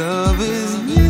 love is new.